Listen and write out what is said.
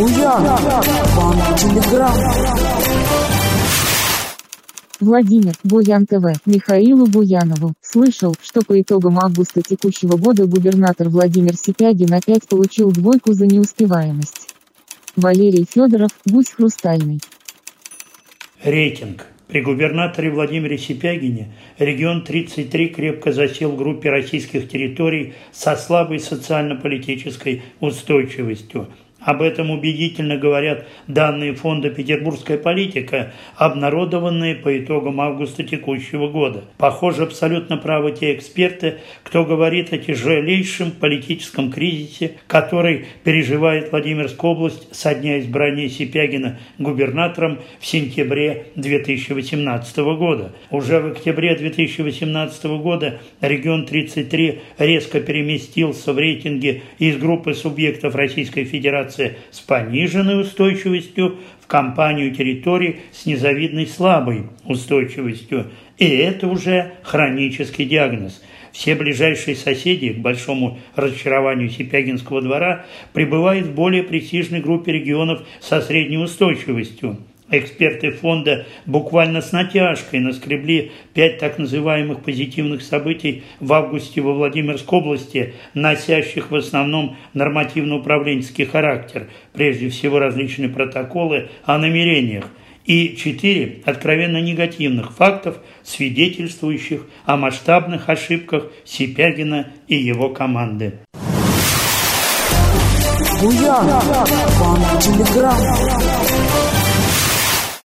Буян, Банк Телеграм. Владимир, Буян ТВ, Михаилу Буянову. Слышал, что по итогам августа текущего года губернатор Владимир Сипягин опять получил двойку за неуспеваемость. Валерий Федоров, Гусь Хрустальный. Рейтинг. При губернаторе Владимире Сипягине регион 33 крепко засел в группе российских территорий со слабой социально-политической устойчивостью – об этом убедительно говорят данные фонда «Петербургская политика», обнародованные по итогам августа текущего года. Похоже, абсолютно правы те эксперты, кто говорит о тяжелейшем политическом кризисе, который переживает Владимирская область со дня избрания Сипягина губернатором в сентябре 2018 года. Уже в октябре 2018 года регион 33 резко переместился в рейтинге из группы субъектов Российской Федерации операция с пониженной устойчивостью в компанию территорий с незавидной слабой устойчивостью. И это уже хронический диагноз. Все ближайшие соседи, к большому разочарованию Сипягинского двора, пребывают в более престижной группе регионов со средней устойчивостью – Эксперты фонда буквально с натяжкой наскребли пять так называемых позитивных событий в августе во Владимирской области, носящих в основном нормативно-управленческий характер, прежде всего различные протоколы о намерениях, и четыре откровенно негативных фактов, свидетельствующих о масштабных ошибках Сипягина и его команды. Буян, Банк Телеграм.